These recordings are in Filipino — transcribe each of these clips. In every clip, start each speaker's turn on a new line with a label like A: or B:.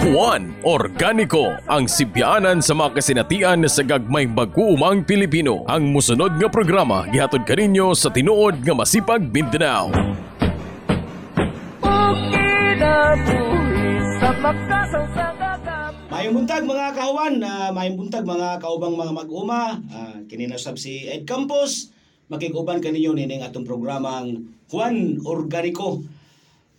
A: Juan Organiko ang sibyanan sa mga kasinatian sa gagmay mag-uumang Pilipino. Ang musunod nga programa gihatod kaninyo sa tinuod nga masipag Mindanao.
B: Mayong buntag mga kahuan, uh, mayong buntag mga kaubang mga mag-uma. Uh, kininasab si Ed Campos. Makikuban kaninyo nining atong programang Juan Organico.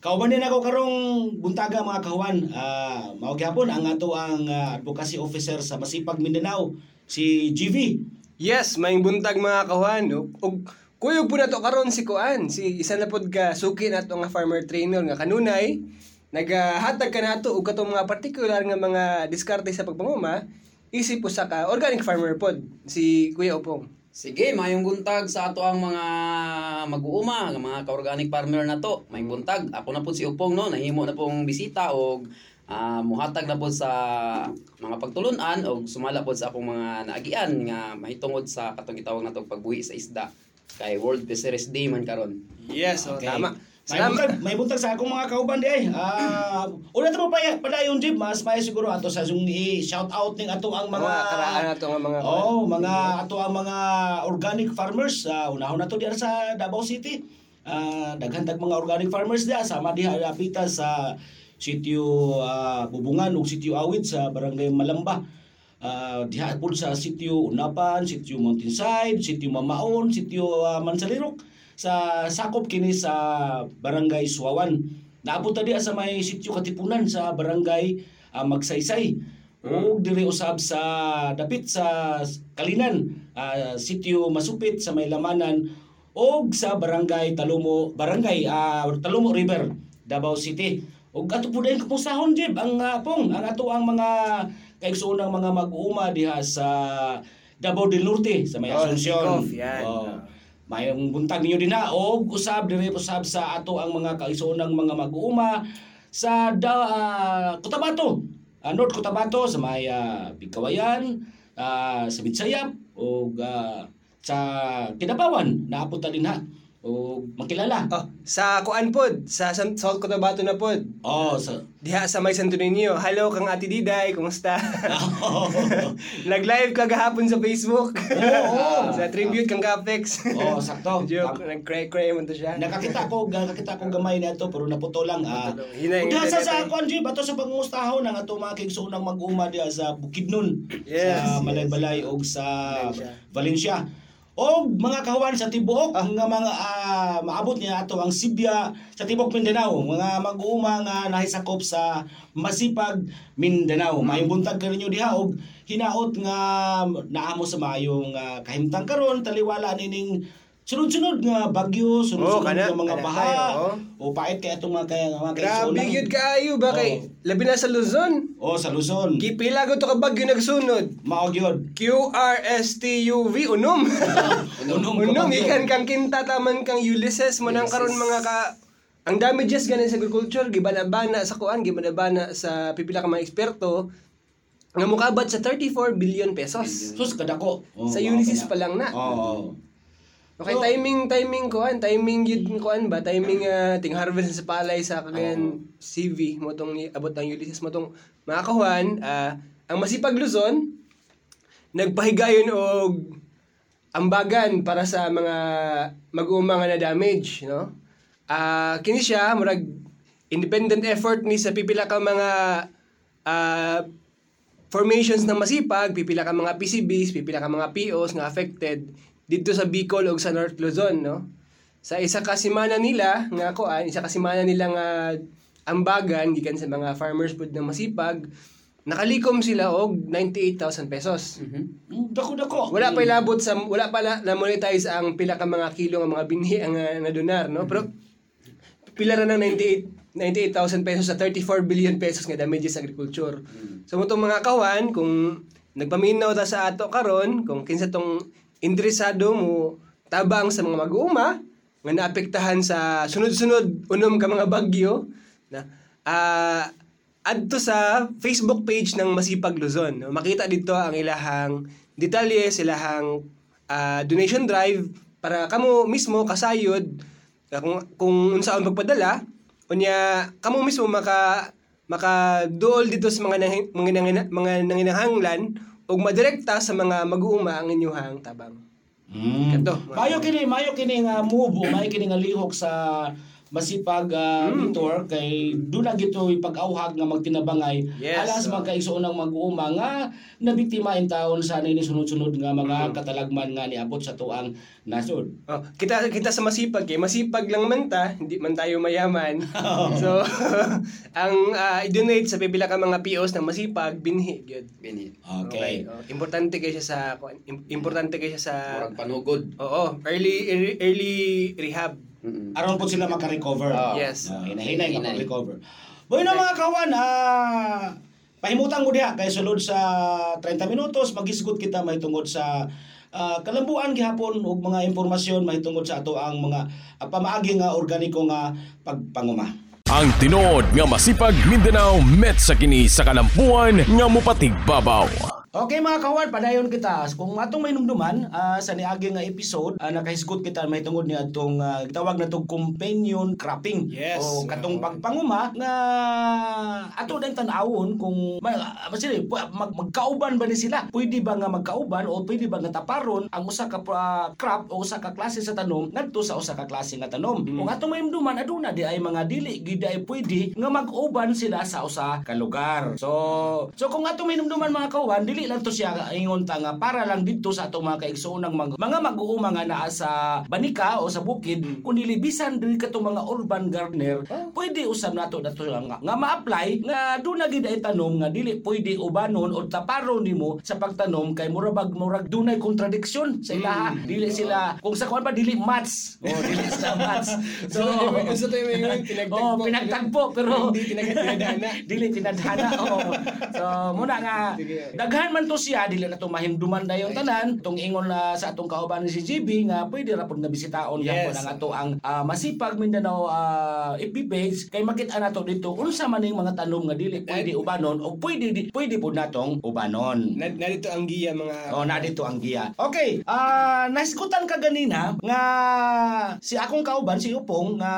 B: Kauban din ako karong buntaga mga kahuan. Uh, mao gyapon ang ato ang uh, advocacy officer sa Masipag Mindanao, si GV.
C: Yes, may buntag mga. Og, og kuyog po na to karon si Kuan, si isa na pod ka suki nato nga farmer trainer nga kanunay nagahatag ka nato og katong mga particular nga mga diskarte sa pagpanguma isip po sa ka organic farmer pod si Kuya Opong.
D: Sige, mayong buntag sa ato ang mga mag-uuma, nga mga ka-organic farmer na to. May buntag. Ako na po si Upong no, nahimo na pong bisita og ah, muhatag na po sa mga pagtulunan o sumala po sa akong mga naagian nga mahitungod sa katong gitawag natong pagbuhi sa isda kay World Fisheries Day man karon.
C: Yes, oh,
B: Okay.
C: tama.
B: May buntag,
C: Salamat.
B: may buntag sa akong mga kauban di ay. Ah, una to pa padayon jib, mas may siguro ato sa yung i-shout out ning ato ang
C: Mga
B: mga
C: karaan nato nga mga
B: Oh, mga ato ang mga organic farmers. Uh, unahon na to diyan sa Davao City. Uh, daghan tag mga organic farmers diya sama diha lapita sa sitio ah, Bubungan ug sitio Awid sa barangay Malamba. Uh, diha po sa sitio Unapan, sitio Mountainside, sitio Mamaon, sitio ah, Mansalirok sa sakop kini sa barangay Suawan. Naabot ta diha sa may sitio Katipunan sa barangay ah, Magsaysay. O dire usab sa dapit sa Kalinan, ah, sitio Masupit sa may Lamanan o sa barangay Talumo, barangay ah, Talumo River, Davao City. O ato po din kapusahon jib ang ah, pong ang ato ang mga kaigsuonang mga mag-uuma diha sa Davao del Norte sa may
C: Oh,
B: Asuncion.
C: Sikof, yan.
B: Oh. Mayong buntag ninyo din na o usab dire usab sa ato ang mga kaigsuonang mga mag-uuma sa da, ah, Cotabato. Ah, North Cotabato sa may ah, Bigkawayan, ah, sa Bitsayap o ah, sa Kinabawan naapunta din ha o makilala.
C: Oh, sa Kuan pod, sa San- South Cotabato na pod.
B: Oh, sa
C: Diha sa may Santo Niño. Hello kang Ate Diday, kumusta? Nag-live ka gahapon sa Facebook.
B: Oo.
C: sa tribute kang Capex.
B: Oh, sakto.
C: Joke, nag-cray-cray mo to siya.
B: Nakakita ko, nakakita ko gamay na ito pero naputo lang. Ah. Diha sa sa kuan Jib, ato sa pangustahon ng ato mga kigsuonang mag-uma diha sa Bukidnon
C: Yes,
B: sa
C: yes.
B: Malaybalay o sa
C: Valencia.
B: Valencia. O mga kawan sa tibuok ang nga mga ah, maabot niya ato ang Sibya sa tibok Mindanao, mga mag-uuma nga nahisakop sa Masipag Mindanao. Mayong buntag kaninyo diha og hinaot nga naamo sa mayong ah, kahimtang karon taliwala nining sunod-sunod nga bagyo, sunod-sunod
C: Oh, kana-
B: nga mga
C: kana
B: baha.
C: tayo,
B: O pait kay atong mga kaya mga
C: Grabe yun kaayo ba kay labi na sa Luzon.
B: O sa Luzon.
C: Kipila ko to ka bagyo nagsunod.
B: Mao gyud.
C: QRSTUV unom.
B: Unom
C: unom ikan kang kinta taman kang Ulysses mo nang karon mga ka ang damages ganin sa agriculture gibanabana sa kuan gibanabana sa pipila ka mga eksperto nga mukabat sa 34 billion pesos.
B: Sus kadako. O,
C: Sa Ulysses pa lang na.
B: Oo.
C: Okay,
B: So-
C: timing timing kuan, timing yun kuan ba? Timing ah, ting harvest sa palay sa Cagayan CV mo tong abot ang Ulysses mo tong mga kahuan, ah, ang masipag Luzon nagpahigayon og ambagan para sa mga mag-uuma nga na damage, no? Ah, kini siya murag independent effort ni sa pipila ka mga ah, formations ng masipag, pipila ka mga PCBs, pipila ka mga POs nga affected dito sa Bicol o sa North Luzon, no? Sa isa ka simana nila, nga kuan, isa ka simana nila nga ambagan gikan sa mga farmers food ng masipag, nakalikom sila og 98,000 pesos.
B: Mm, Dako dako.
C: Wala pa ilabot sa wala pa na, na monetize ang pila ka mga kilo nga mga binhi ang uh, nadonar, no? Pero pila ra ng 98 98,000 pesos sa 34 billion pesos nga damages sa agriculture. So mo mga kawan kung nagpaminaw ta sa ato karon kung kinsa tong interesado mo tabang sa mga mag-uuma nga naapektahan sa sunod-sunod unom ka mga bagyo na ah adto sa Facebook page ng Masipag Luzon. Makita dito ang ilahang detalye, silahang ah, donation drive para kamo mismo kasayod ah, kung kung unsaon magpadala unya kamo mismo maka makaduol dito sa mga nang, mga, nangina- mga nanginahanglan ug madirekta sa mga mag-uuma ang inyuhang tabang.
B: Mm.
C: Kato.
B: Mayo kini, mayo kini nga move, o mayo kini nga lihok sa masipag uh,
C: Mm.
B: mentor kay doon na gito ipag-awhag nga magtinabangay
C: Yes,
B: alas
C: oh.
B: mga kaigsuon mag-uuma nga nabiktima in taon sa ni sunod-sunod nga mga katalagman nga niabot sa tuang nasod.
C: Oh, kita kita sa masipag kay masipag lang man ta, hindi man tayo mayaman. so ang ah, i-donate sa pipila ka mga POs na masipag binhi gyud.
D: Bini.
B: Okay.
C: Oh, importante kay siya sa im- importante kay siya sa
D: Murag panugod.
C: Oo, early early, early rehab.
D: Mm-mm.
B: aron po sila maka-recover.
D: Ah,
C: Yes.
B: Uh, hinahinay nga
D: Hinahinay.
B: mag-recover. Boy na mga kawan, ah pahimutan mo diha kay sulod sa 30 minutos magisgot kita may tungod sa ah, kalambuan gihapon og mga impormasyon may tungod sa ato ang mga uh, pamaagi nga organiko nga pagpanguma.
A: Ang tinuod nga masipag Mindanao met sa kini sa kalampuan nga mupatig babaw.
B: Okay mga kawan, padayon kita. Kung atong may numduman ah, sa niagi nga episode, uh, nakahisgot kita may tungod ni atong ah, tawag na tong companion cropping.
C: Yes,
B: O katong pagpanguma nga ato dang tan-awon kung uh, mag, magkauban ba ni sila? Pwede ba nga magkauban o pwede ba nga taparon ang usa ka ah, crop o usa ka klase sa tanom ngadto sa usa ka klase nga tanom. Kung atong may numduman aduna di ay mga dili gid ay pwede nga mag-uban sila sa usa ka lugar. So so kung atong may numduman mga kawan dili lang to siya ingon ta nga para lang dito sa atong mga kaigsuonang mga, mga mag-uuma nga naa sa banika o sa bukid kun dili bisan dili katong mga urban gardener pwede usab nato dato nga, nga ma-apply nga doon na gid ay tanom nga dili pwede ubanon o taparon nimo sa pagtanom kay murag murag dunay kontradiksyon sa ilaha. Dili sila kung sa kuan ba dili match o dili sila match so
C: Unsa tayo may pinagtagpo?
B: Oh, pinagtagpo pero
C: Hindi pinagtagpo.
B: dili tinadhana oo. So muna nga daghan man to siya dili na to mahimduman dayon tanan tong ingon na sa atong kauban si GB nga pwede ra pud na bisitaon
C: Yes.
B: ang ato ang ah, masipag Mindanao uh, FB page kay makita nato dito unsa man ning mga tanom nga dili pwede ubanon o pwede di- pwede pud natong ubanon.
C: Na, narito ang giya mga
B: Oh, na dito ang giya. Okay, ah nasikutan ka ganina nga si akong kauban si Upong nga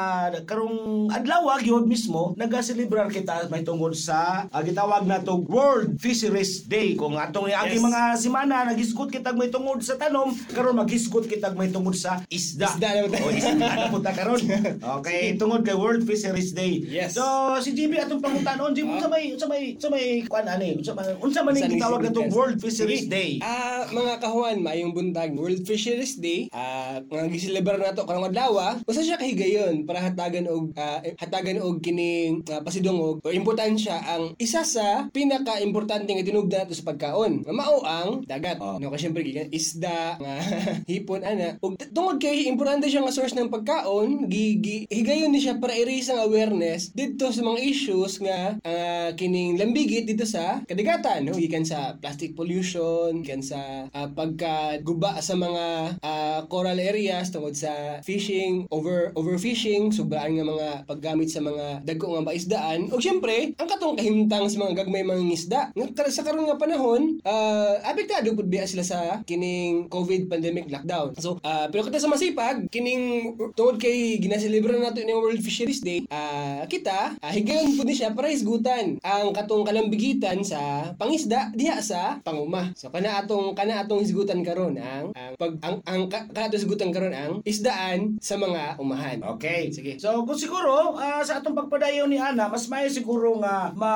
B: karong adlaw gyud mismo nagaselebrar kita may tungod sa ah, gitawag na to World Fisheries Day kung atong yes. Mga semana nagisgot kitag may tungod sa tanom karon magisgot kitag may tungod sa isda.
C: Isda na.
B: Oh, isda na punta karon. Okay, tungod kay World Fisheries Day.
C: Yes.
B: So si JB atong pangutanon, JB unsa may unsa may unsa may kuan ani? Unsa man unsa man ning gitawag na to
C: significance?
B: World Fisheries. Day?
C: Ah, mga kahuan, mayong buntag World Fisheries Day. Ah, nga giselebrar nato karong adlaw. Usa siya kahigayon para hatagan og ah, hatagan og kining ah, pasidungog o importansya ang isa sa pinaka-importante nga tinugda nato sa pagkaon. Nga mao ang dagat.
B: Oh.
C: No, kasi syempre gikan isda, nga hipon ana. Ug tungod kay importante siya nga source ng pagkaon, gi, gi higayon ni siya para i-raise ang awareness dito sa mga issues nga ah, kining lambigit dito sa kadagatan, no? Gikan sa plastic pollution, gikan sa ah, pagkaguba sa mga ah, coral areas tungod sa fishing, over overfishing, subraan nga mga paggamit sa mga dagko nga maisdaan. Ug syempre, ang katong kahimtang sa mga gagmay mga isda. Nga sa karon nga panahon, ah, apektado pud biya sila sa kining COVID pandemic lockdown. So, ah, pero kita sa masipag, kining tungod kay ginaselebra nato ni World Fisheries Day, ah, kita ah, higayon pud ni siya para isgutan ang katong kalambigitan sa pangisda diha sa panguma. So kana atong kana atong hisgutan karon ang ang pag ang, ang ka- kana atong hisgutan karon ang isdaan sa mga umahan.
B: Okay.
C: Sige.
B: So kung siguro ah, sa atong pagpadayon ni Ana, mas may siguro nga ma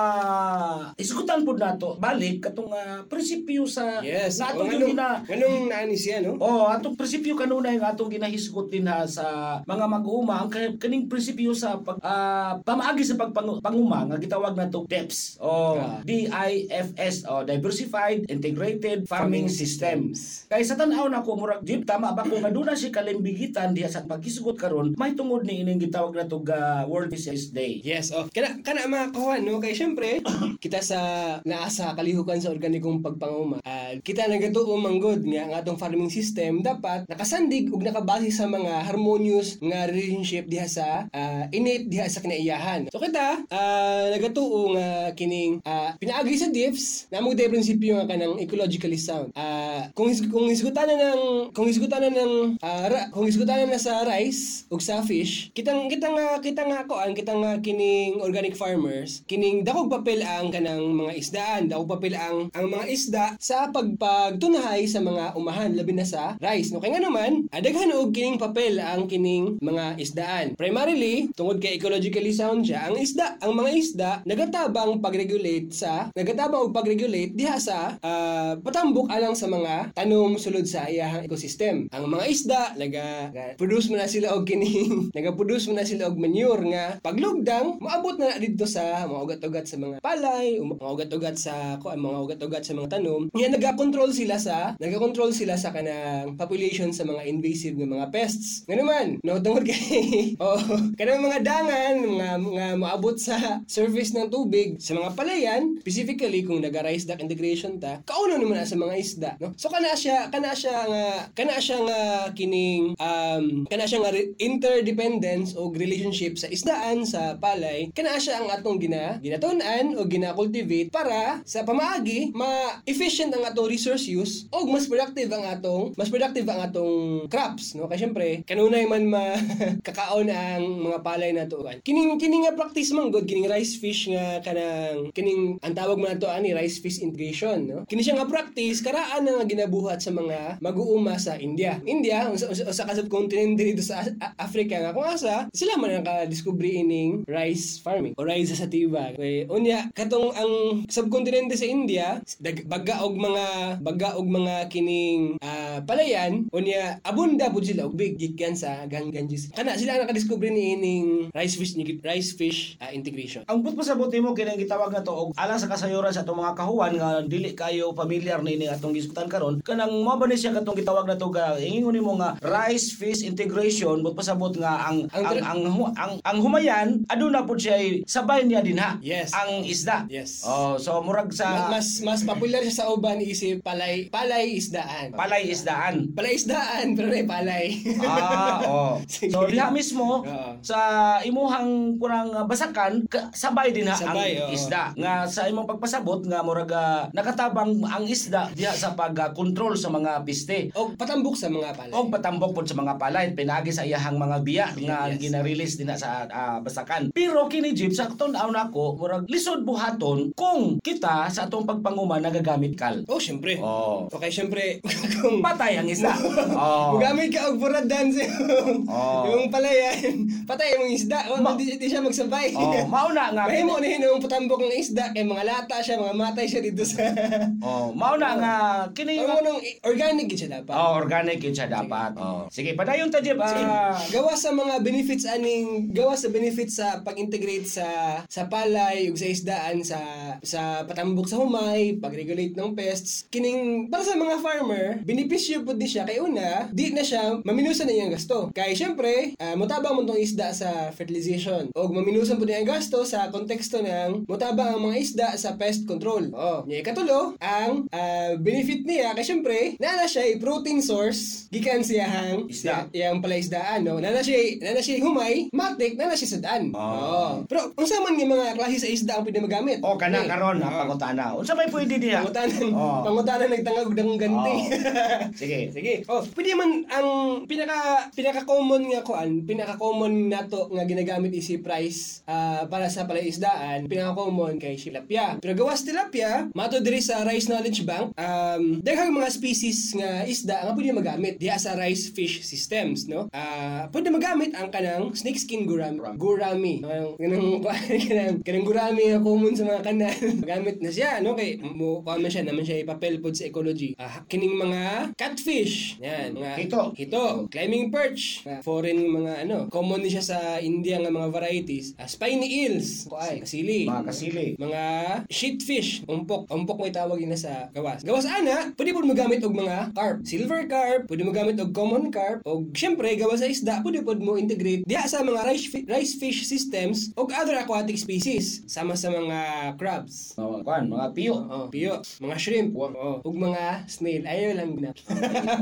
B: isgutan pud nato balik katong prinsipyo sa
C: Yes.
B: na
C: O,
B: atong yung gina
C: anong naani siya, no?
B: Oh, atong prinsipyo kanunay nga atong ginahisgot din ha sa mga mag-uuma ang ka- kaning prinsipyo sa pag ah, pamaagi sa pagpanguma nga gitawag nato DEPS o
C: Ah.
B: DIFS o Diversified Integrated Farming,
C: Farming
B: System.
C: Systems.
B: Kay sa tan-aw na ko murag jeep tama ba kung aduna si kalimbigitan diha sa paghisgot karon may tungod ni ining gitawag nato ga World Fisheries Day.
C: Yes, oh. Kana kana mga kawan, no? Kay syempre, kita sa naa sa kalihukan sa organic organikong pagpanguma. Ah, kita nagatuo manggod nga ang atong farming system dapat nakasandig ug nakabase sa mga harmonious nga relationship diha sa ah, innate diha sa kinaiyahan. So kita ah, nagatuo nga kining ah, pinaagi sa diffs namo day prinsipyo nga kanang ecologically sound. Ah, kung his- kung hisgutan na ng kung hisgutan na ng ah, ra- kung hisgutan na sa rice ug sa fish, kitang kita nga kita nga koan kita nga kining organic farmers, kining dakog papel ang kanang mga isdaan, dakog papel ang ang mga isda sa pagpagtunahay sa mga umahan labi na sa rice. No kay nga naman, adaghan og kining papel ang kining mga isdaan. Primarily, tungod kay ecologically sound siya, ang isda, ang mga isda nagatabang pag-regulate sa nagatabang og pag-regulate diha sa ah, patambok alang sa mga tanom sulod sa iyahang ecosystem. Ang mga isda naga naga- produce mo na sila og kining naga-produce mo na sila og manure nga paglugdang maabot na na didto sa mga ugat-ugat sa mga palay, o mga ugat-ugat sa ko mga ugat-ugat sa mga tanom. Nga naga-control sila sa naga-control sila sa kanang population sa mga invasive nga mga pests. Nga naman, no tungod kay oh, kanang mga dangan mga mga maabot sa surface ng tubig sa mga palayan, specifically kung naga-rice duct integration ta, kauno naman na sa mga isda, no? So kana siya kana siya nga kana siya nga kining um kana siya nga interdependence o relationship sa isdaan sa palay, kana siya ang atong gina ginatun-an o gina-cultivate para sa pamaagi ma-efficient ang atong resource use o mas productive ang atong mas productive ang atong crops, no? Kaya syempre, kanunay man ma kakaon ang mga palay na tuan. Kining kining nga practice man good kining rice fish nga kanang kining ang tawag man to ani rice fish integration, no? Kini siya nga practice karaan na nga ginabuhat sa mga mag-uuma sa India. India, sa, sa, sa subcontinent dito sa Africa nga kung asa, sila man ang ka-discovery ining rice farming o rice sativa. Kaya unya katong ang subcontinent sa India, dag, baga og mga baga og mga kining ah, palayan, unya abunda pud sila og big gikan sa Ganges. Kana sila ang nakadiscover ni ining rice fish rice fish ah, integration.
B: Ang put pasabot nimo kinang gitawag na to og alang sa kasayuran sa atong mga kahuan nga dili kayo familiar ni ini atong giskutan karon kanang mo ba ni siya katong gitawag na to ga ingon nimo nga rice fish integration but pasabot nga ang
C: Ang
B: ang ang, hu- ang, ang humayan aduna pud siya sabay niya dinha
C: Yes.
B: ang isda.
C: Yes.
B: Oh, so murag sa
C: Ma- mas mas popular siya sa uban isip palay palay isdaan.
B: palay isdaan.
C: Palay isdaan pero na palay.
B: ah, oh. So diha mismo
C: Oo.
B: sa imuhang kurang uh, basakan ka- sabay din ha
C: Sabay,
B: ang
C: oo.
B: isda nga sa imong pagpasabot nga murag uh, nakatabang ang isda diha sa pag-control sa mga piste.
C: o patambok sa mga palay.
B: Og patambok pod sa mga palay pinagi sa iyahang mga biya nga
C: Yes.
B: gina-release din sa ah, basakan. Pero kini Jeep sa tun-aw nako murag lisod buhaton kung kita sa atong pagpanguma nagagamit kal.
C: Oh, syempre.
B: Oh.
C: Okay, syempre, kung
B: Patay ang isda. oh.
C: Mugamit ka og buradan sa yung,
B: Oh.
C: yung palayan. Patay mong isda. O,
B: Ma-
C: di, di siya magsabay.
B: Oh, mauna nga.
C: Mahimo na yun yung patambok ng isda kay mga lata siya, mga matay siya dito sa...
B: Oh, mauna nga kini
C: Ang unang organic gid siya dapat.
B: Oh, organic yun siya dapat. Oh. Sige, padayon ta.
C: Sige.
B: Ah,
C: gawa sa mga benefits aning gawa sa benefits sa pag-integrate sa sa palay ug sa isdaan sa sa patambok sa humay, pag-regulate ng pests. Kining para sa mga farmer, benepisyo pud ni siya kay una, di na siya maminusan na iyang gasto. Kay syempre, ah, mutabang mo tong isda sa fertilization. Og maminusan pud niya ang gasto sa konteksto ng mutabang ang mga isda sa pest control. Oh, nya ikatulo, ang ah, benefit niya kay syempre, naa na siya ay protein source gikan siyang
B: Isda.
C: yang palaisdaan no nana siya nana siya humay matik nana siya sa daan
B: Oh.
C: Oo. pero unsa man nga mga klase sa isda ang pwede magamit
B: oh, kana
C: Okay.
B: karon ang
C: Oo.
B: pangutana. Unsa may pwede diha?
C: pangutanan
B: Oh.
C: pangutanan nagtangag ng ganti
B: Sige.
C: Sige. Oh, pwede man ang pinaka pinaka common nga kuan, pinaka common nato nga ginagamit isip rice ah, para sa palaisdaan, pinaka common kay tilapia. Pero gawas tilapia, mato diri sa Rice Knowledge Bank, um daghang mga species nga isda nga pwede magamit diha sa rice fish systems, no? Ah, pwede magamit ang kanang snakeskin gurami. Gurami. Kanang kanang kanang, kanang gurami nga common sa mga kanan. magamit na siya, no? Kay mo kuan man siya naman siya ipapel pod sa ecology. Ah, kining mga catfish. Yan, mga
B: Hito.
C: Hito, climbing perch, mga foreign mga ano, common siya sa India nga mga varieties. Ah, spiny eels, kuay, kasili.
B: Mga kasili.
C: Mga shitfish, umpok. Umpok mo itawag yun na sa gawas. Gawas ana, pwede po magamit og mga carp. Silver carp, pwede magamit og common carp. Og syempre, gawas sa isda, pwede po mo integrate diha sa mga rice, fi- rice fish systems og other aquatic species. Sama sa mga crabs.
B: Mga kuan, mga piyo.
C: Oh, piyo, mga shrimp, oh, ug mga snail. Ayaw lang na.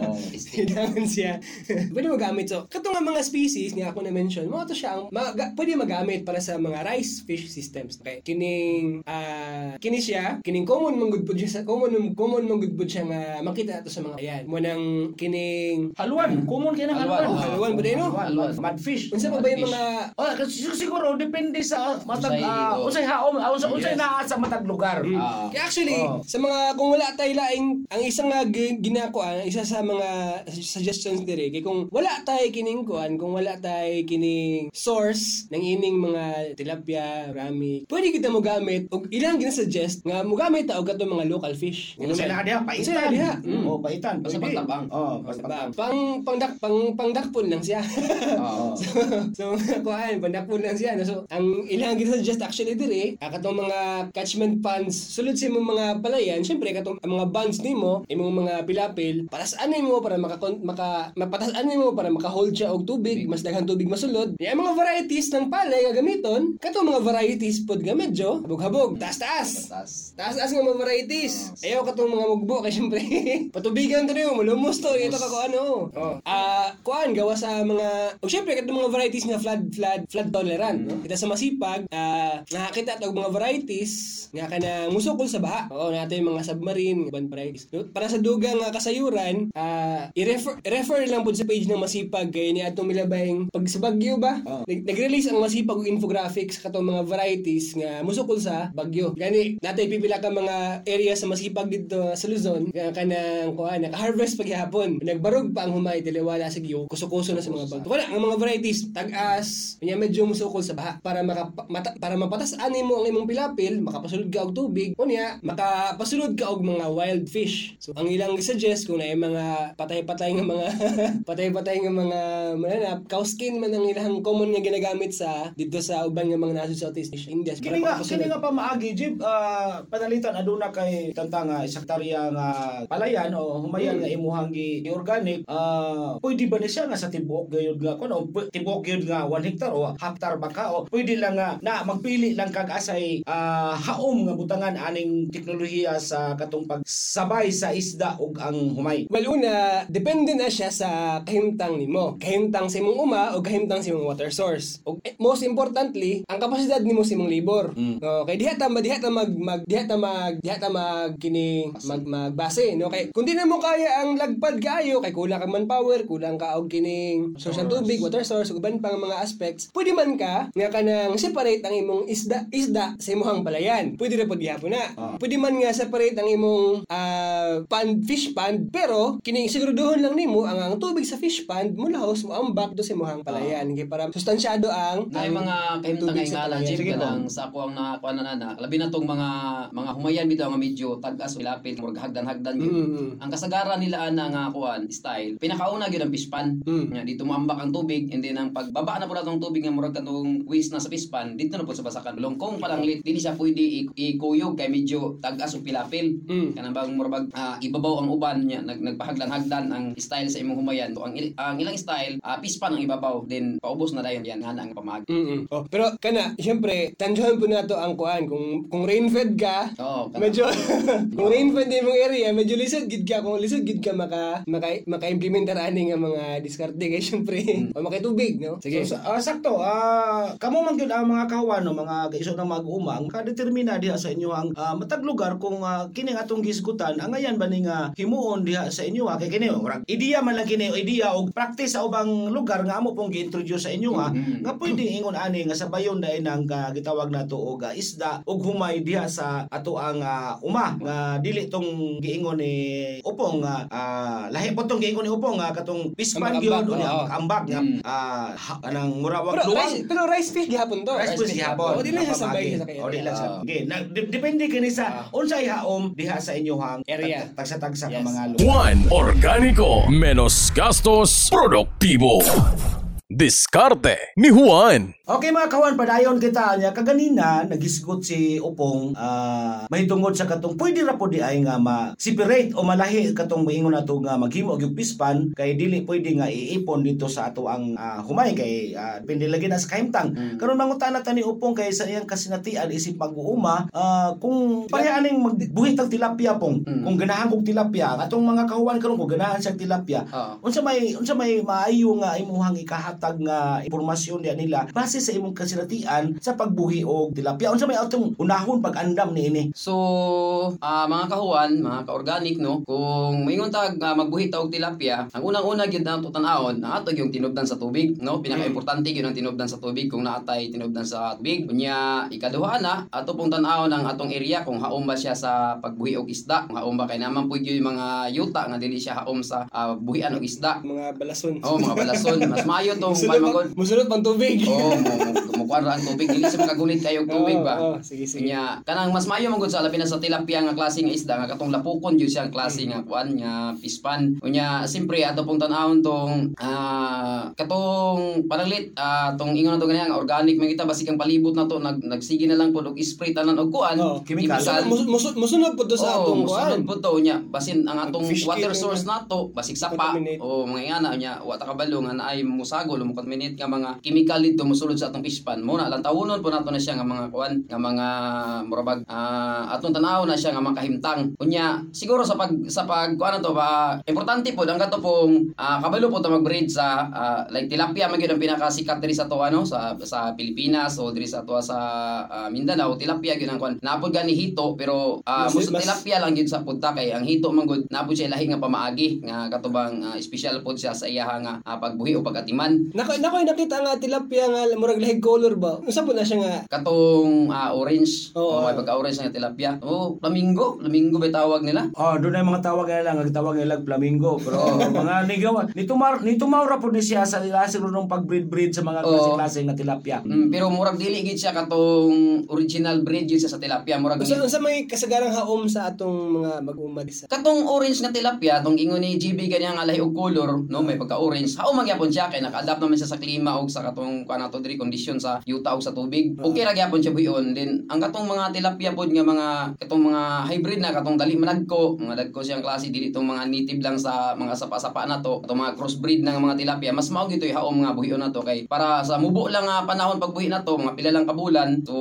D: Oh.
C: Kailangan siya. pwede magamit. So, kato nga mga species nga ako na-mention, mga to siya ang maga, pwede magamit para sa mga rice fish systems. Okay? Kining ah kini siya, kining common man good food siya sa common common man good food siya nga makita ato sa mga ayan. Mo nang kining
B: Haluan, common kaya ng
D: Haluan,
B: haluan.
D: oh.
C: haluan ba din, no?
D: Haluan.
B: Mudfish.
C: Unsa pa ba yung mga
B: Oh, kasi siguro depende sa matag
D: Unsay,
B: ah,
D: oh.
B: unsay haom, ah, unsay unsay
D: Yes.
B: naa sa matag lugar.
D: Ah.
C: Kaya actually,
B: Oh.
C: sa mga, kung wala tayo laing, ang isang nga gi- ginako, isa sa mga suggestions dire, kay kung wala tayo kining kuan, kung wala tayo kining source ng ining mga tilapia, rami, pwede kita mo gamit, og ilang ginasuggest nga mo gamit ta og katong mga local fish.
B: Unsay naa diha
C: Unsay
B: paitan.
C: naa diha?
B: Mm. Oh, paitan.
D: Basta pagtabang.
B: Oh, basta
C: Pang pangdak pang pangdakpon lang siya.
D: Oo.
C: so, so mga kuan, pandakpon lang siya. So, ang ilang ginasuggest actually dire, ah, katong mga catchment ponds, sulod sa imong mga palayan, syempre katong mga bonds nimo, imong mga pilapil, patasaan nimo para maka maka mapatasaan nimo para maka-hold siya og tubig, mas daghang tubig masulod. Yung mga varieties ng palay nga gamiton, katong mga varieties pod nga medyo habog-habog, taas-taas.
D: Taas.
C: Taas-taas nga mga varieties. Ayaw ka tong mga mugbo kay syempre patubigan to niyo, malumos to. Ito ka ko ano. Oh. Ah, kuan gawa sa mga o syempre katong mga varieties nga flood flood flood tolerant, no? Kita sa masipag, ah nakakita og mga varieties nga kana musukol sa baha. Oo, natin mga submarine, ibang varieties. No? Para sa dugang nga kasayuran, ah i-refer lang pud sa page ng masipag kay ni atong milabayng pag sa Bagyo ba?
B: Oh.
C: Nag- Nag-release ang masipag og infographics katong mga varieties nga musukol sa Bagyo. Gani natay pipila ka mga area sa masipag dito sa Luzon nga kanang kuan naka-harvest paghapon. Nagbarog pa ang humay dili wala sa giyo kuso-kuso na sa mga bagyo. Wala ang mga varieties tag-as medyo musukol sa baha para maka, mata, para mapatas-an mo ang imong pilapil, makapasulod ka og tubig, unya makapasulod ka og mga wild fish. So ang ilang suggest kung na mga patay-patay nga mga patay-patay nga mga mananap, kauskin man ang ilang common nga ginagamit sa dito sa uban nga mga nasod sa Southeast Asia, India.
B: Kini nga, kini nga pa maagi jib ah, panalitan aduna kay tanta nga isaktarya nga palayan o humayan nga imuhang gi organic ah pwede ba ni siya nga sa tibuok gayud nga kun o tibuok gayud nga 1 hectare o hektar ba ka o pwede lang nga na magpili lang kag asay ah, haom nga butangan aning teknolohiya sa katong pagsabay sa isda ug ang humay.
C: Well, una, depende na siya sa kahimtang nimo. Kahimtang sa imong uma o kahimtang sa imong water source. O eh, most importantly, ang kapasidad nimo sa imong labor.
B: Mm.
C: Okay, diha ta ma- diha ta mag, mag diha ta mag diha ta mag kini mag magbase, no? Kay kung di na mo kaya ang lagpad kaayo kay kulang kang manpower, kulang ka og kining source ng tubig, water source, ug uban pang mga aspects. Pwede man ka nga kanang separate ang imong isda isda sa imong palayan. Pwede ra pud gihapon na.
B: Ah.
C: Pwede man nga separate ang imong ah, pond, fish pond, pero kining siguraduhon lang nimo ang ang tubig sa fish pond mulahos mo ang back do sa imong palayan kay para sustansyado ang
D: Na mga kahimtang
C: tubig
D: nga
C: sa
D: ingala,
C: palayan.
D: Jim,
B: Sige po.
D: kanang sa ako ang nakakuha na nana. Labi na tong mga mga humayan bitaw nga medyo tagas o ilapit, murag hagdan-hagdan yun.
C: Mm,
D: Ang kasagaran nila ana nga kuan style, pinakauna gyud ang pispan.
C: Mm.
D: Nga dito moambak ang tubig and then ang pagbaba na pula tong tubig nga murag katong waste na sa pispan, dito na po sa basakan. Longkong pa lang lit, dili siya pwede ikuyog kay medyo tagas o pilapil.
C: Mm.
D: Kanang bang murag ah, ibabaw ang uban nya nag nagpahagdan-hagdan ang style sa imong humayan. So ang, il- ang ilang style, ah, pispan ang ibabaw, then paubos na dayon yan ana ang pamag.
C: Mm. Oh, pero kana, syempre, tanduhan po nato ang kuan kung kung rain-fed ka,
D: Oo, kana-
C: medyo kung rain-fed din mong area, medyo lisod gid ka kung lisod gid ka maka maka maka-implementar ani nga mga diskarte kay syempre o makitubig, no? Sige.
B: So, ah, sakto, ah kamo man gyud ang mga kawan no, mga kaiso ng mag-umang kadetermina diha sa inyo ang ah, matag lugar kung ah, kini nga atong gisgutan ang ayan ba ni nga himuon diha sa inyo ha kay kini murag ideya man lang kini o ideya og practice sa ubang lugar nga amo pong gi-introduce sa inyo ha
D: Mhm.
B: nga pwede ingon ani nga sabayon dai nang ka gitawag nato og ah, isda og humay diha sa ato ang ah, uma nga dili tong giingon ni upong nga ah, lahi po tong giingon ni upong nga katong pispan gyud unya
C: oo.
B: ambak nga ah, ha- anang murawag
C: Pero
B: luwang
C: rice, pero rice fish gihapon to.
B: rice fish gihapon
C: O di lang siya sabay sa kaya.
B: o di lang sa
D: Ah.
B: depende kini sa unsay haom diha sa inyohang
C: Area.
B: tagsa-tagsa ka
C: Yes.
B: mga lugar
A: Juan Organico Menos gastos produktibo Diskarte ni Juan
B: Okay mga kawan, padayon kita niya. Kaganina, nagisgot si Upong ah may tungod sa katong pwede ra po di ay nga ma separate o malahi katong moingon nato nga maghimo og pispan kay dili pwede nga iipon dito sa ato ang ah, humay kay uh, depende lagi na sa kahimtang.
D: Mm.
B: Karon mangutan na ni Upong kay sa iyang kasinatian isip pag-uuma ah, kung parehaning magbuhit og tilapia pong
D: Mm.
B: kung ganahan kog tilapia ang atong mga kahuan karon kung ganahan siyang tilapia
D: Oo.
B: unsa may unsa may maayo nga imuhang ikahatag nga impormasyon diya nila base sa imong kasinatian sa pagbuhi og tilapia unsa may atong unahon pag-andam niini
D: So, ah, mga kahuan, mga ka-organic, no? Kung moingon tag uh, magbuhit og tilapia, ang unang-una gyud na tutan-awon, na ato yung tinubdan sa tubig, no? Pinaka-importante gyud ang tinubdan sa tubig kung naatay tinubdan sa tubig. Unya ikaduha na, ato pong tan-awon ang atong area kung haom ba siya sa pagbuhi og isda, kung haom ba kay naman pud yung mga yuta nga dili siya haom sa ah, buhian og isda.
C: Mga balason.
D: Oh, mga balason, mas maayo tong
C: pang, musulot pang tubig.
D: Oh, mo mo mo ang tubig, dili sa makagunit kayo tubig ba.
C: Oo, oo, sige, sige.
D: Kanya kanang mas maayo man gud sa labi na sa tilapia nga klase nga isda nga katong lapukon jud siya ang klase nga kuan nga pispan. Unya simpre ato pong tan-awon tong ah katong panaglit ah tong ingon na to ganyan organic man kita basig ang palibot na to nag nagsige na lang pud og spray tanan og kuan.
C: Oo,
B: chemical.
C: Mus- mus- musunod po to sa atong
D: musunod
C: kuan.
D: po to nya basin ang atong water source nato basig sapa o mga ingana nya wa ta kabalo nga naay musagol o contaminate nga mga chemical dito sa atong fish pan mo na lang tawunon po nato na siya nga mga kuan nga mga murabag. Ah, atong tanaw na siya nga makahimtang unya siguro sa pag sa pag kuan to ba importante po ang kato pong ah, kabalo po to mag-breed sa ah, like tilapia man gyud ang pinakasikat diri sa to ano sa sa Pilipinas o diri sa to sa ah, Mindanao. Tilapia gyud ang kuan napod gani hito pero ah,
C: Mas- mas-
D: tilapia lang gyud sa punta kay ang hito man gud napod siya lahi nga pamaagi nga katubang ah, special pod siya sa iyaha nga ah, pagbuhi o pagatiman.
C: Nako nako nakita nga tilapia nga murag lahig color ba. Unsa po na siya nga
D: katong ah, orange
C: Oo.
D: o may pagka-orange nga tilapia oh flamingo flamingo ba tawag nila
B: Oh, doon ay mga tawag nila lang, tawag nila flamingo. Pero mga nigaw, nito mar nito maura po ni siya sa nila siguro nung pag-breed-breed sa mga
D: Oo.
B: klase-klase nga tilapia.
D: Mm, pero murag dili gid siya katong original breed gyud siya sa tilapia murag
C: unsa
D: gid-
C: unsa may kasagarang haom sa atong mga mag-umad sa.
D: Katong orange nga tilapia, tong ingon ni GB kanya nga lahi og color, no, may pagka-orange. Hao magyapon siya kay naka-adapt naman siya sa klima og sa katong kuan nato diri condition sa yuta og sa tubig. Okay ra gyapon siya buyon. Then ang katong mga tilapia pod nga mga katong mga hybrid na katong dali managko, mga dagko siyang klase dili tong mga native lang sa mga sapa-sapa na to, katong mga crossbreed ng mga tilapia. Mas mao gito haom nga buhion na to kay para sa mubo lang nga panahon pagbuhi na to, mga pila lang kabulan, so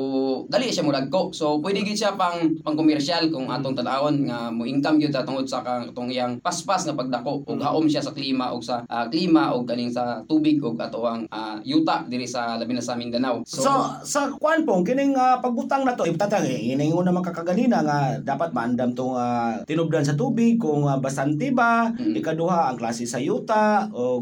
D: dali siya muragko. So pwede gid siya pang pang komersyal kung atong tan-awon nga mo income gyud tungod sa katong iyang paspas nga pagdako ug haom siya sa klima ug sa ah, klima ug kaning sa tubig ug ato ang ah, yuta diri sa labi na sa Mindanao.
B: So, sa kwan pong kining ah, pagbutang na to itatang eh inaingon naman kakaganina nga dapat maandam tong ah, tinubdan sa tubig kung uh, bastante ba
D: Mm.
B: ikaduha ang klase sa yuta o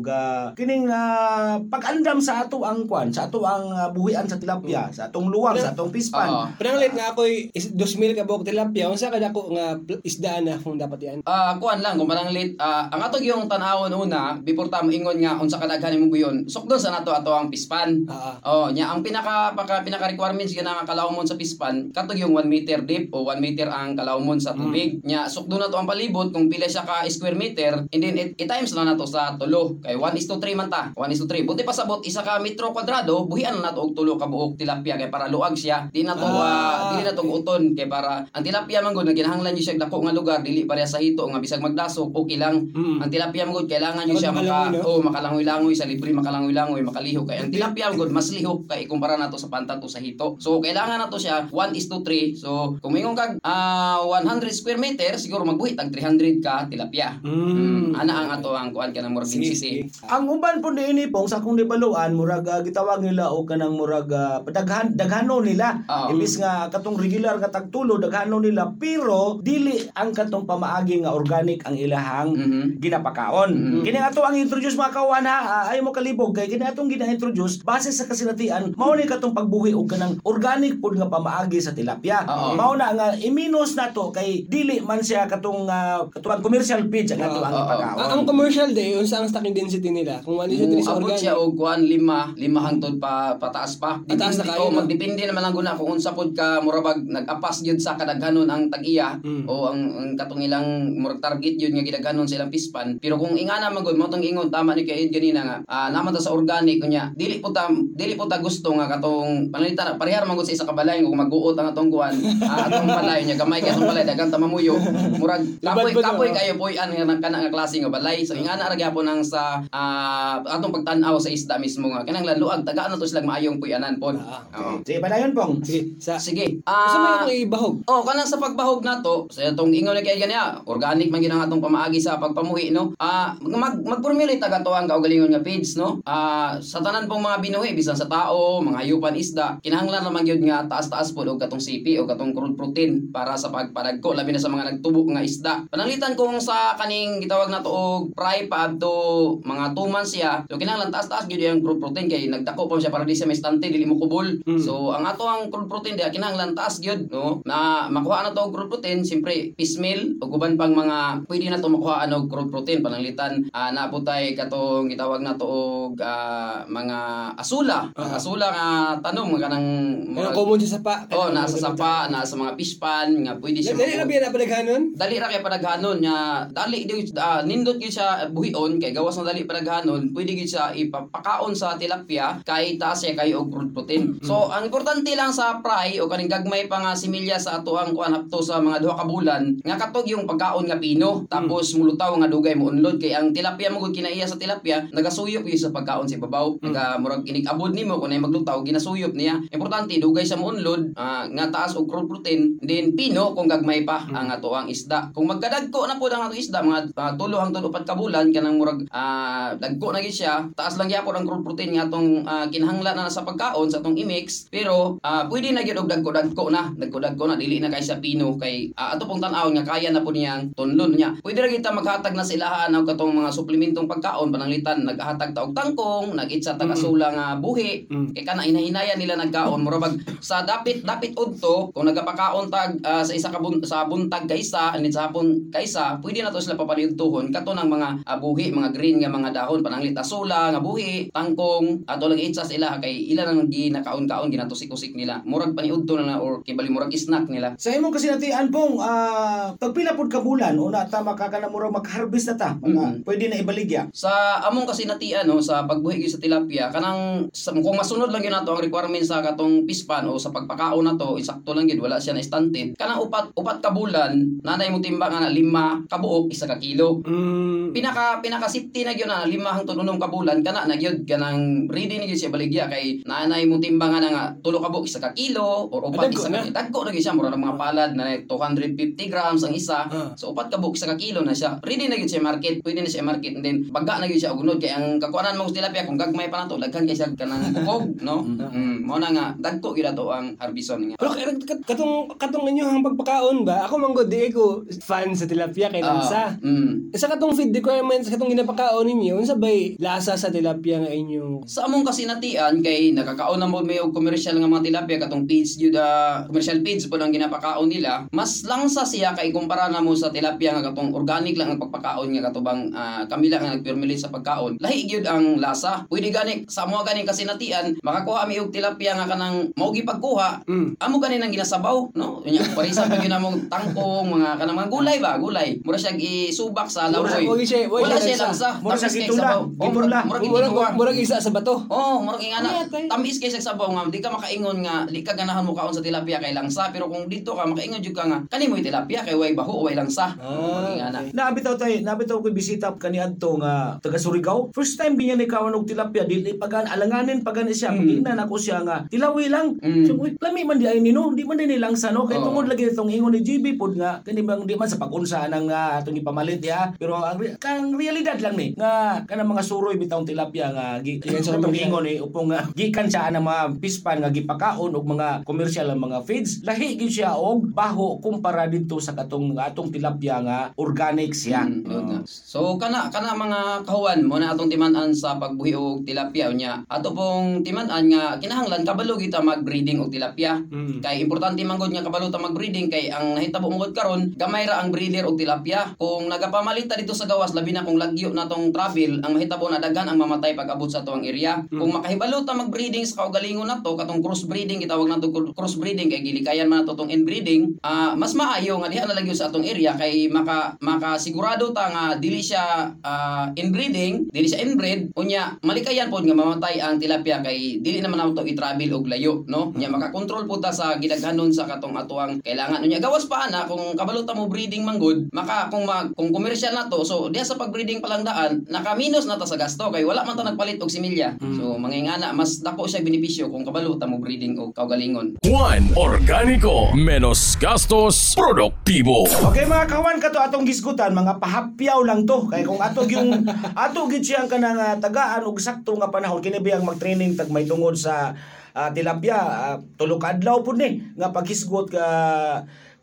B: kining ah, pag-andam sa ato ang kwan sa ato ang ah, buhian sa tilapia sa atong luwang sa atong pispan
D: Oo.
C: Pananglit nga ako'y is- 2,000 ka buok tilapia. Unsa ka dako nga isdaan na kung dapat yan.
D: Ah, kuan lang kung parang late ah, ang atog yung tan-awon una before ta moingon nga unsa kadaghan imong buyon. Sukdon sa nato ato ang pispan.
C: Ah,
D: Oh, nya ang pinaka paka, pinaka requirements gina nga kalawmon sa pispan katog yung 1 meter deep o 1 meter ang kalawmon sa tubig. Nya sukdo na to ang palibot kung pila siya ka square meter and then it, times na nato sa tulo kay 1 is to 3 man ta. 1 is to 3. Buti pasabot isa ka metro kwadrado buhian na nato og tulo ka buok tilapia kay para luag siya. Di na to
C: Ah.
D: ah, dili na to uton kay para ang tilapia man gud naginahanglan siya dako nga lugar dili pareha sa hito nga bisag magdasok okay lang.
C: Mm.
D: Ang tilapia man gud kailangan niyo siya maka
C: no?
D: oh makalangoy-langoy sa libre makalangoy-langoy makalihok kay ang tilapia ang good mas lihok kay ikumpara nato sa pantat o sa hito so kailangan nato siya 1 is to 3 so kung mingon kag ah, 100 square meter siguro magbuhit tag 300 ka tilapia
C: Mm.
D: ana ang ato ang kuan kanang murag sisi.
B: Ang uban po niini pong sa kung nibaluan murag ah, gitawag nila o kanang murag ah, daghan daghano nila.
D: Oo.
B: Imbis nga katong regular nga tagtulo daghano nila pero dili ang katong pamaagi nga organic ang ilahang
D: Mhm.
B: ginapakaon.
D: Mhm.
B: Kini ato ang introduce mga kawan ha, ah, ayaw mo kalibog kay kini atong gina-introduce base sa kasinatian mao ni katong pagbuhi og kanang organic pud nga pamaagi sa tilapia.
D: Oo.
B: Mao na nga i-minus nato kay dili man siya katong uh, katong commercial page ang ato ang
D: oo.
B: ipakaon.
C: Ang, ang commercial day, unsa ang stocking density nila? Kung ano siya
D: Mo
C: sa
D: abot
C: organic.
D: siya og kuan lima lima hangtod pa pataas pa.
C: Pataas na
D: Depende
C: kayo,
D: magdepende naman lang guna kung unsa pod ka murabag nag-apas gyud sa kadaghanon ang tag-iya
C: Mm.
D: o ang, ang katong ilang murag target yun nga gidaghanon sa ilang pispan. Pero kung ingana man gud mo tong ingon tama ni kay Ed ganina nga ah naman ta sa organic kunya dili po ta dili po ta gusto nga katong panalitan parehar man sa isa ka balay kung mag-uot ang atong kuan ah, atong balay nya gamay kay atong balay daghang tamamuyo murag kapoy kapoy kayo po an nga kana nga klase nga balay so ingana ra gyapon ang sa ah, atong pagtan-aw sa isda mismo nga kanang laluag tagaan na to silang maayong puyanan pod
C: Ah,
D: Oo.
B: Sige, padayon pong.
C: Sige, sa...
D: sige
C: Gusto mo
D: ah
C: yung ibahog?
D: Oh, kanang sa pagbahog nato, sa itong ingon na kay ganya, organic man ginang atong pamaagi sa pagpamuhi, no? Ah, mag mag-formulate aga to ang kaugalingon nga page, no? Ah, sa tanan pong mga binuhi bisan sa tao, mga hayupan isda, kinahanglan naman gyud nga taas-taas pod og katong CP o katong crude protein para sa pagpadagko labi na sa mga nagtubo nga isda. Pananglitan kung sa kaning gitawag nato og fry pa adto mga 2 months siya, so kinahanglan taas-taas gyud yung crude protein kay nagdako pa siya para di siya may stante dili mo kubol. So ang ato ang crude protein diha kinahanglan taas gyud no? Na makuha na to og crude protein siyempre fish meal ug uban pang mga pwede na to makuha og crude protein. Pananglitan uh, naputay katong gitawag na to og ah, mga asula
C: Ah.
D: asula nga tanom nga kanang
C: Ano common siya sa pa?
D: Oh, nasa sapa, nasa mga fish pan, nga pwede siya
C: Dali
D: makuha.
C: biya na padaghanon?
D: Dali ra kay padaghanon nga dali di ah, nindot gyud siya buhion kay gawas na dali padaghanon pwede gyud siya ipapakaon sa tilapia kay taas siya kay og protein. So ang importante lang sa fry o kaning gagmay pa nga similya sa ato ang kuan hapto sa mga duha ka bulan nga katog yung pagkaon nga pino tapos mulutaw nga dugay mo unlod kay ang tilapia mo gud kinaiya sa tilapia nagasuyop gyud sa pagkaon sa ibabaw. Naga murag inig-abod nimo kun ay maglutaw ginasuyop niya. Importante dugay sa mo unlod ah, nga taas og crude protein then pino kung gagmay pa ang ato ang isda. Kung magkadagko na po ang ato isda mga uh, tulo hangtod upat ka bulan kanang murag ah, dagko na gyud siya taas lang gyapon ang crude protein nga atong ah, kinahanglan na sa pagkaon sa atong i-mix. Pero ah, pwede na gyud og dagko-dagko na. Dagko-dagko na dili na kay sa pino kay ah, ato pong tan-aw nga kaya na po niyang tunlon niya. Pwede ra kita maghatag na sa ilahan og katong mga suplementong pagkaon pananglitan naghatag ta og tangkong nag-itsa ta kasula nga buhi
C: Mm.
D: kay kana inahinayan nila nagkaon murabag sa dapit dapit udto kung nagapakaon tag ah, sa isa ka bun- sa buntag kaysa ani sa hapon kaysa pwede na to sila papaliudtohon kato ng mga ah, buhi mga green nga mga dahon pananglit asula nga buhi tangkong ato lang itsa sa ila kay ila nang ginakaon-kaon ginatusik-usik nila murag paniudto na na or kibali murag snack nila
B: Sa imong kasinatian pong, ah, pagpila pod ka bulan, una ta makakanamuro mag-harvest na ta. Mga,
D: Mhm.
B: Pwede na ibaligya.
D: sa among kasi natian no sa pagbuhi sa tilapia kanang kung masunod lang gyud nato ang requirement sa katong pispan o sa pagpakaon nato insakto lang gyud wala siya na stunted kanang upat upat ka bulan nanay mo timbang nga na lima ka buok isa ka kilo
C: Mm.
D: pinaka pinaka safety na gyud na lima hangtod unom ka bulan kana na gyud kanang ready na gyud siya baligya kay nanay mo timbang nga na nga tulo ka buok isa ka kilo or upat
C: Dagko
D: isa
C: na.
D: ka dagko na gyud siya mura ng mga palad na 250 grams ang isa
C: Ah.
D: So upat ka buok isa ka kilo na siya. Ready na gyud siya market, pwede na siya market and then baga na gyud siya og unod kay ang kakuanan mo sa tilapia kung gagmay pa nato daghan kay siya kanang bukog, no? Mm. Mo na nga dagko gyud ato ang harbison nga.
C: Pero kaya kat- katong katong inyo ang pagpakaon ba? Ako man gud di ko fan sa tilapia kay lansa.
D: Ah, mm.
C: Sa katong feed requirements katong ginapakaon ninyo, unsa bay lasa sa tilapia nga inyo?
D: Sa among kasinatian kay nakakaon na mo may og commercial nga mga tilapia katong page gyud ah, commercial page po ang ginapakaon nila. Mas langsa siya kay kumpara na mo sa tilapia nga katong organic lang ang pagpakaon nga katubang ah, kami lang ang nagpirmulate sa pagkaon. Lahi gyud ang lasa. Pwede gani sa amo gani kasinatian makakuha mi og tilapia nga kanang mao pagkuha.
C: Mm.
D: Amo gani nang ginasabaw, no? Nya parisa pa gyud namong tangkong mga kanang mga gulay ba, gulay. Mura siya isubak sa
C: Mura-
D: lawoy.
C: wagi siya-
D: Wala
C: siya langsa.
B: Mura siya
D: kay
B: gitula.
D: Oh,
B: Gitula.
D: gitinuwa.
C: murag isa sa bato.
D: Oh, murag nga na.
C: Yeah, tay.
D: Tamis kay sa sabaw nga di ka makaingon nga di ka ganahan mo kaon sa tilapia kay langsa pero kung dito ka makaingon jud ka nga kani mo tilapia kay way baho way langsa. Murag nga na.
B: Naabitaw tayo, naabitaw ko bisita kani adto nga taga Surigao. First time binya ni kawan og tilapia dili pagan alanganin pagan siya.
C: Mm.
B: Pagina nako siya nga tilawi lang.
D: Mm.
B: So, uy, lami man di ay nino, di man din nilang sano kay
D: Oo.
B: tungod lagi itong ingon ni GB pod nga kani bang di man sa pagunsa nang nga atong ipamalit ya. Pero ang re- kang realidad lang ni nga kanang mga suroy bitawng tilapia nga gi
C: sa mga-
B: ingon ni upong nga gikan siya ang mga pispan nga gipakaon og mga commercial ang mga feeds. Lahi gyud siya og baho kumpara dito sa katong atong tilapia nga organic siya.
D: Mm, nga. So kana kana mga kahuan mo na atong timan-an sa pagbuhi og tilapia unya. Ato pong timan-an nga kinahanglan kabalo kita mag-breeding og tilapia.
C: Mm.
D: Kay importante man gud nga kabalo ta mag-breeding kay ang nahitabo mo gud karon gamay ra ang breeder og tilapia. Kung nagapamalita dito sa gawas labi na kung lagyo natong travel ang mahitabo na daghan ang mamatay pag abot sa tuang area. Kung makahibalo ta mag-breeding sa kaugalingon nato katong cross-breeding gitawag nato cross-breeding kay gilikayan man nato tong inbreeding, ah, mas maayo nga diha na lagyo sa atong area kay maka makasigurado ta nga dili siya ah, inbreeding, dili siya inbred unya malikayan pod nga mamatay ang tilapia kay dili naman nato i-travel og layo no? Nya makakontrol po ta sa gidaghanon sa katong atuang kailangan. Nya gawas pa ana kung kabalo ta mo breeding manggod maka kung mag, kung commercial na to so diya sa pag-breeding palang daan naka-minus na ta sa gasto kay wala man ta nagpalit og similya. So mangingana mas dako siya benepisyo kung kabalo ta mo breeding og kaugalingon.
A: Juan Organico, menos gastos, produktibo.
B: Okay mga kawan kato atong gisgutan mga pahapyaw lang to. Kay kung ato yung ato gid siyang kanang ah, tagaan og sakto nga panahon kini biyang mag-training tag may tungod sa ah, tilapia uh, tulo ka adlaw pud ni nga paghisgot ka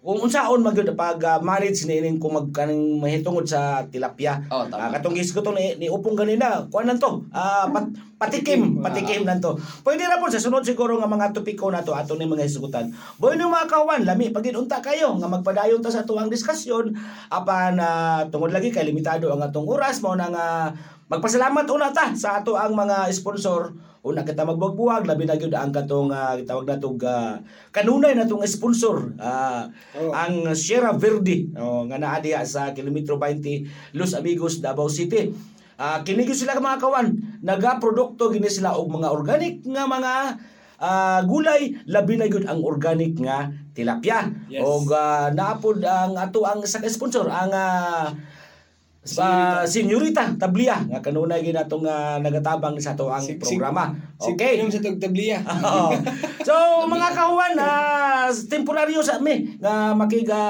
B: kung unsaon magyud pag ah, manage ni ining kung magkaning mahitungod sa tilapia.
D: Oh.
B: Ah, katong gisguton ni, ni upong ganina, kuan nan to. ah, pat, patikim, patikim nan to. Pwede ra po sa sunod siguro nga mga topiko na to ato ni mga hisgutan. Boy ni mga kawan, lami pagid unta kayo nga magpadayon ta sa tuwang diskusyon apan ah, tungod lagi kay limitado ang atong oras mao na nga magpasalamat una ta sa ato ang mga sponsor. Una kita magbugbuwag labi na gyud ang katong uh, gitawag natong uh, kanunay natong sponsor ah,
C: Oh.
B: ang Sierra Verde. Oh, nga naa diha sa kilometro 20 Los Amigos Davao City. Ah, kini gyud sila mga kawan nagaprodukto gini sila og mga organic nga mga ah, gulay. Labi na gyud ang organic nga tilapia.
C: Yes.
B: og uh, naapod ang ato ang sa sponsor ang ah, sa Senyorita Tablia nga kanunay gyud natong uh, nagatabang sa ato ang programa. Okay.
C: Inom sa tagtabliya.
B: Oo. so mga kahuan na temporaryo sa mi nga makiga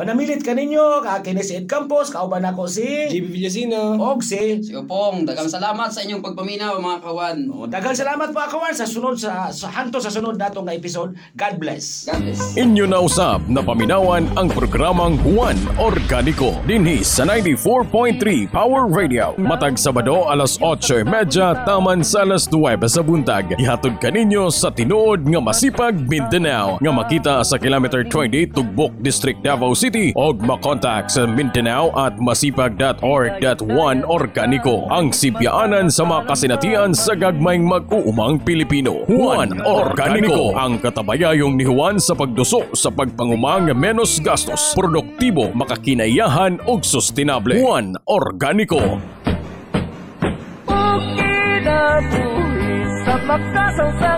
B: manamilit kaninyo ka kini si Ed Campos kauban ako si
C: JB Villasino.
B: og si
D: si Upong daghang salamat sa inyong pagpaminaw mga kawan
B: Oh, Daghang salamat mga kawan sa sunod sa, sa hanto sa sunod nato nga episode. God bless.
D: God bless
A: Inyo na usab na paminawan ang programang Juan Organico dinhi sa 94.3 Power Radio. Matag Sabado alas 8:30 taman sa alas 9 sa buntag. Ihatod kaninyo sa tinuod nga masipag Mindanao nga makita sa kilometer 20 Tugbok District Davao City og makontak sa Mindanao at masipag.org.1 Organico ang sibyaanan sa mga kasinatian sa gagmayng mag-uumang Pilipino. Juan Organico ang katabayayong ni Juan sa pagduso sa pagpangumang menos gastos, produktibo, makakinayahan ug sustainable. Juan Organico.
E: Kinabuhi sa makasang sa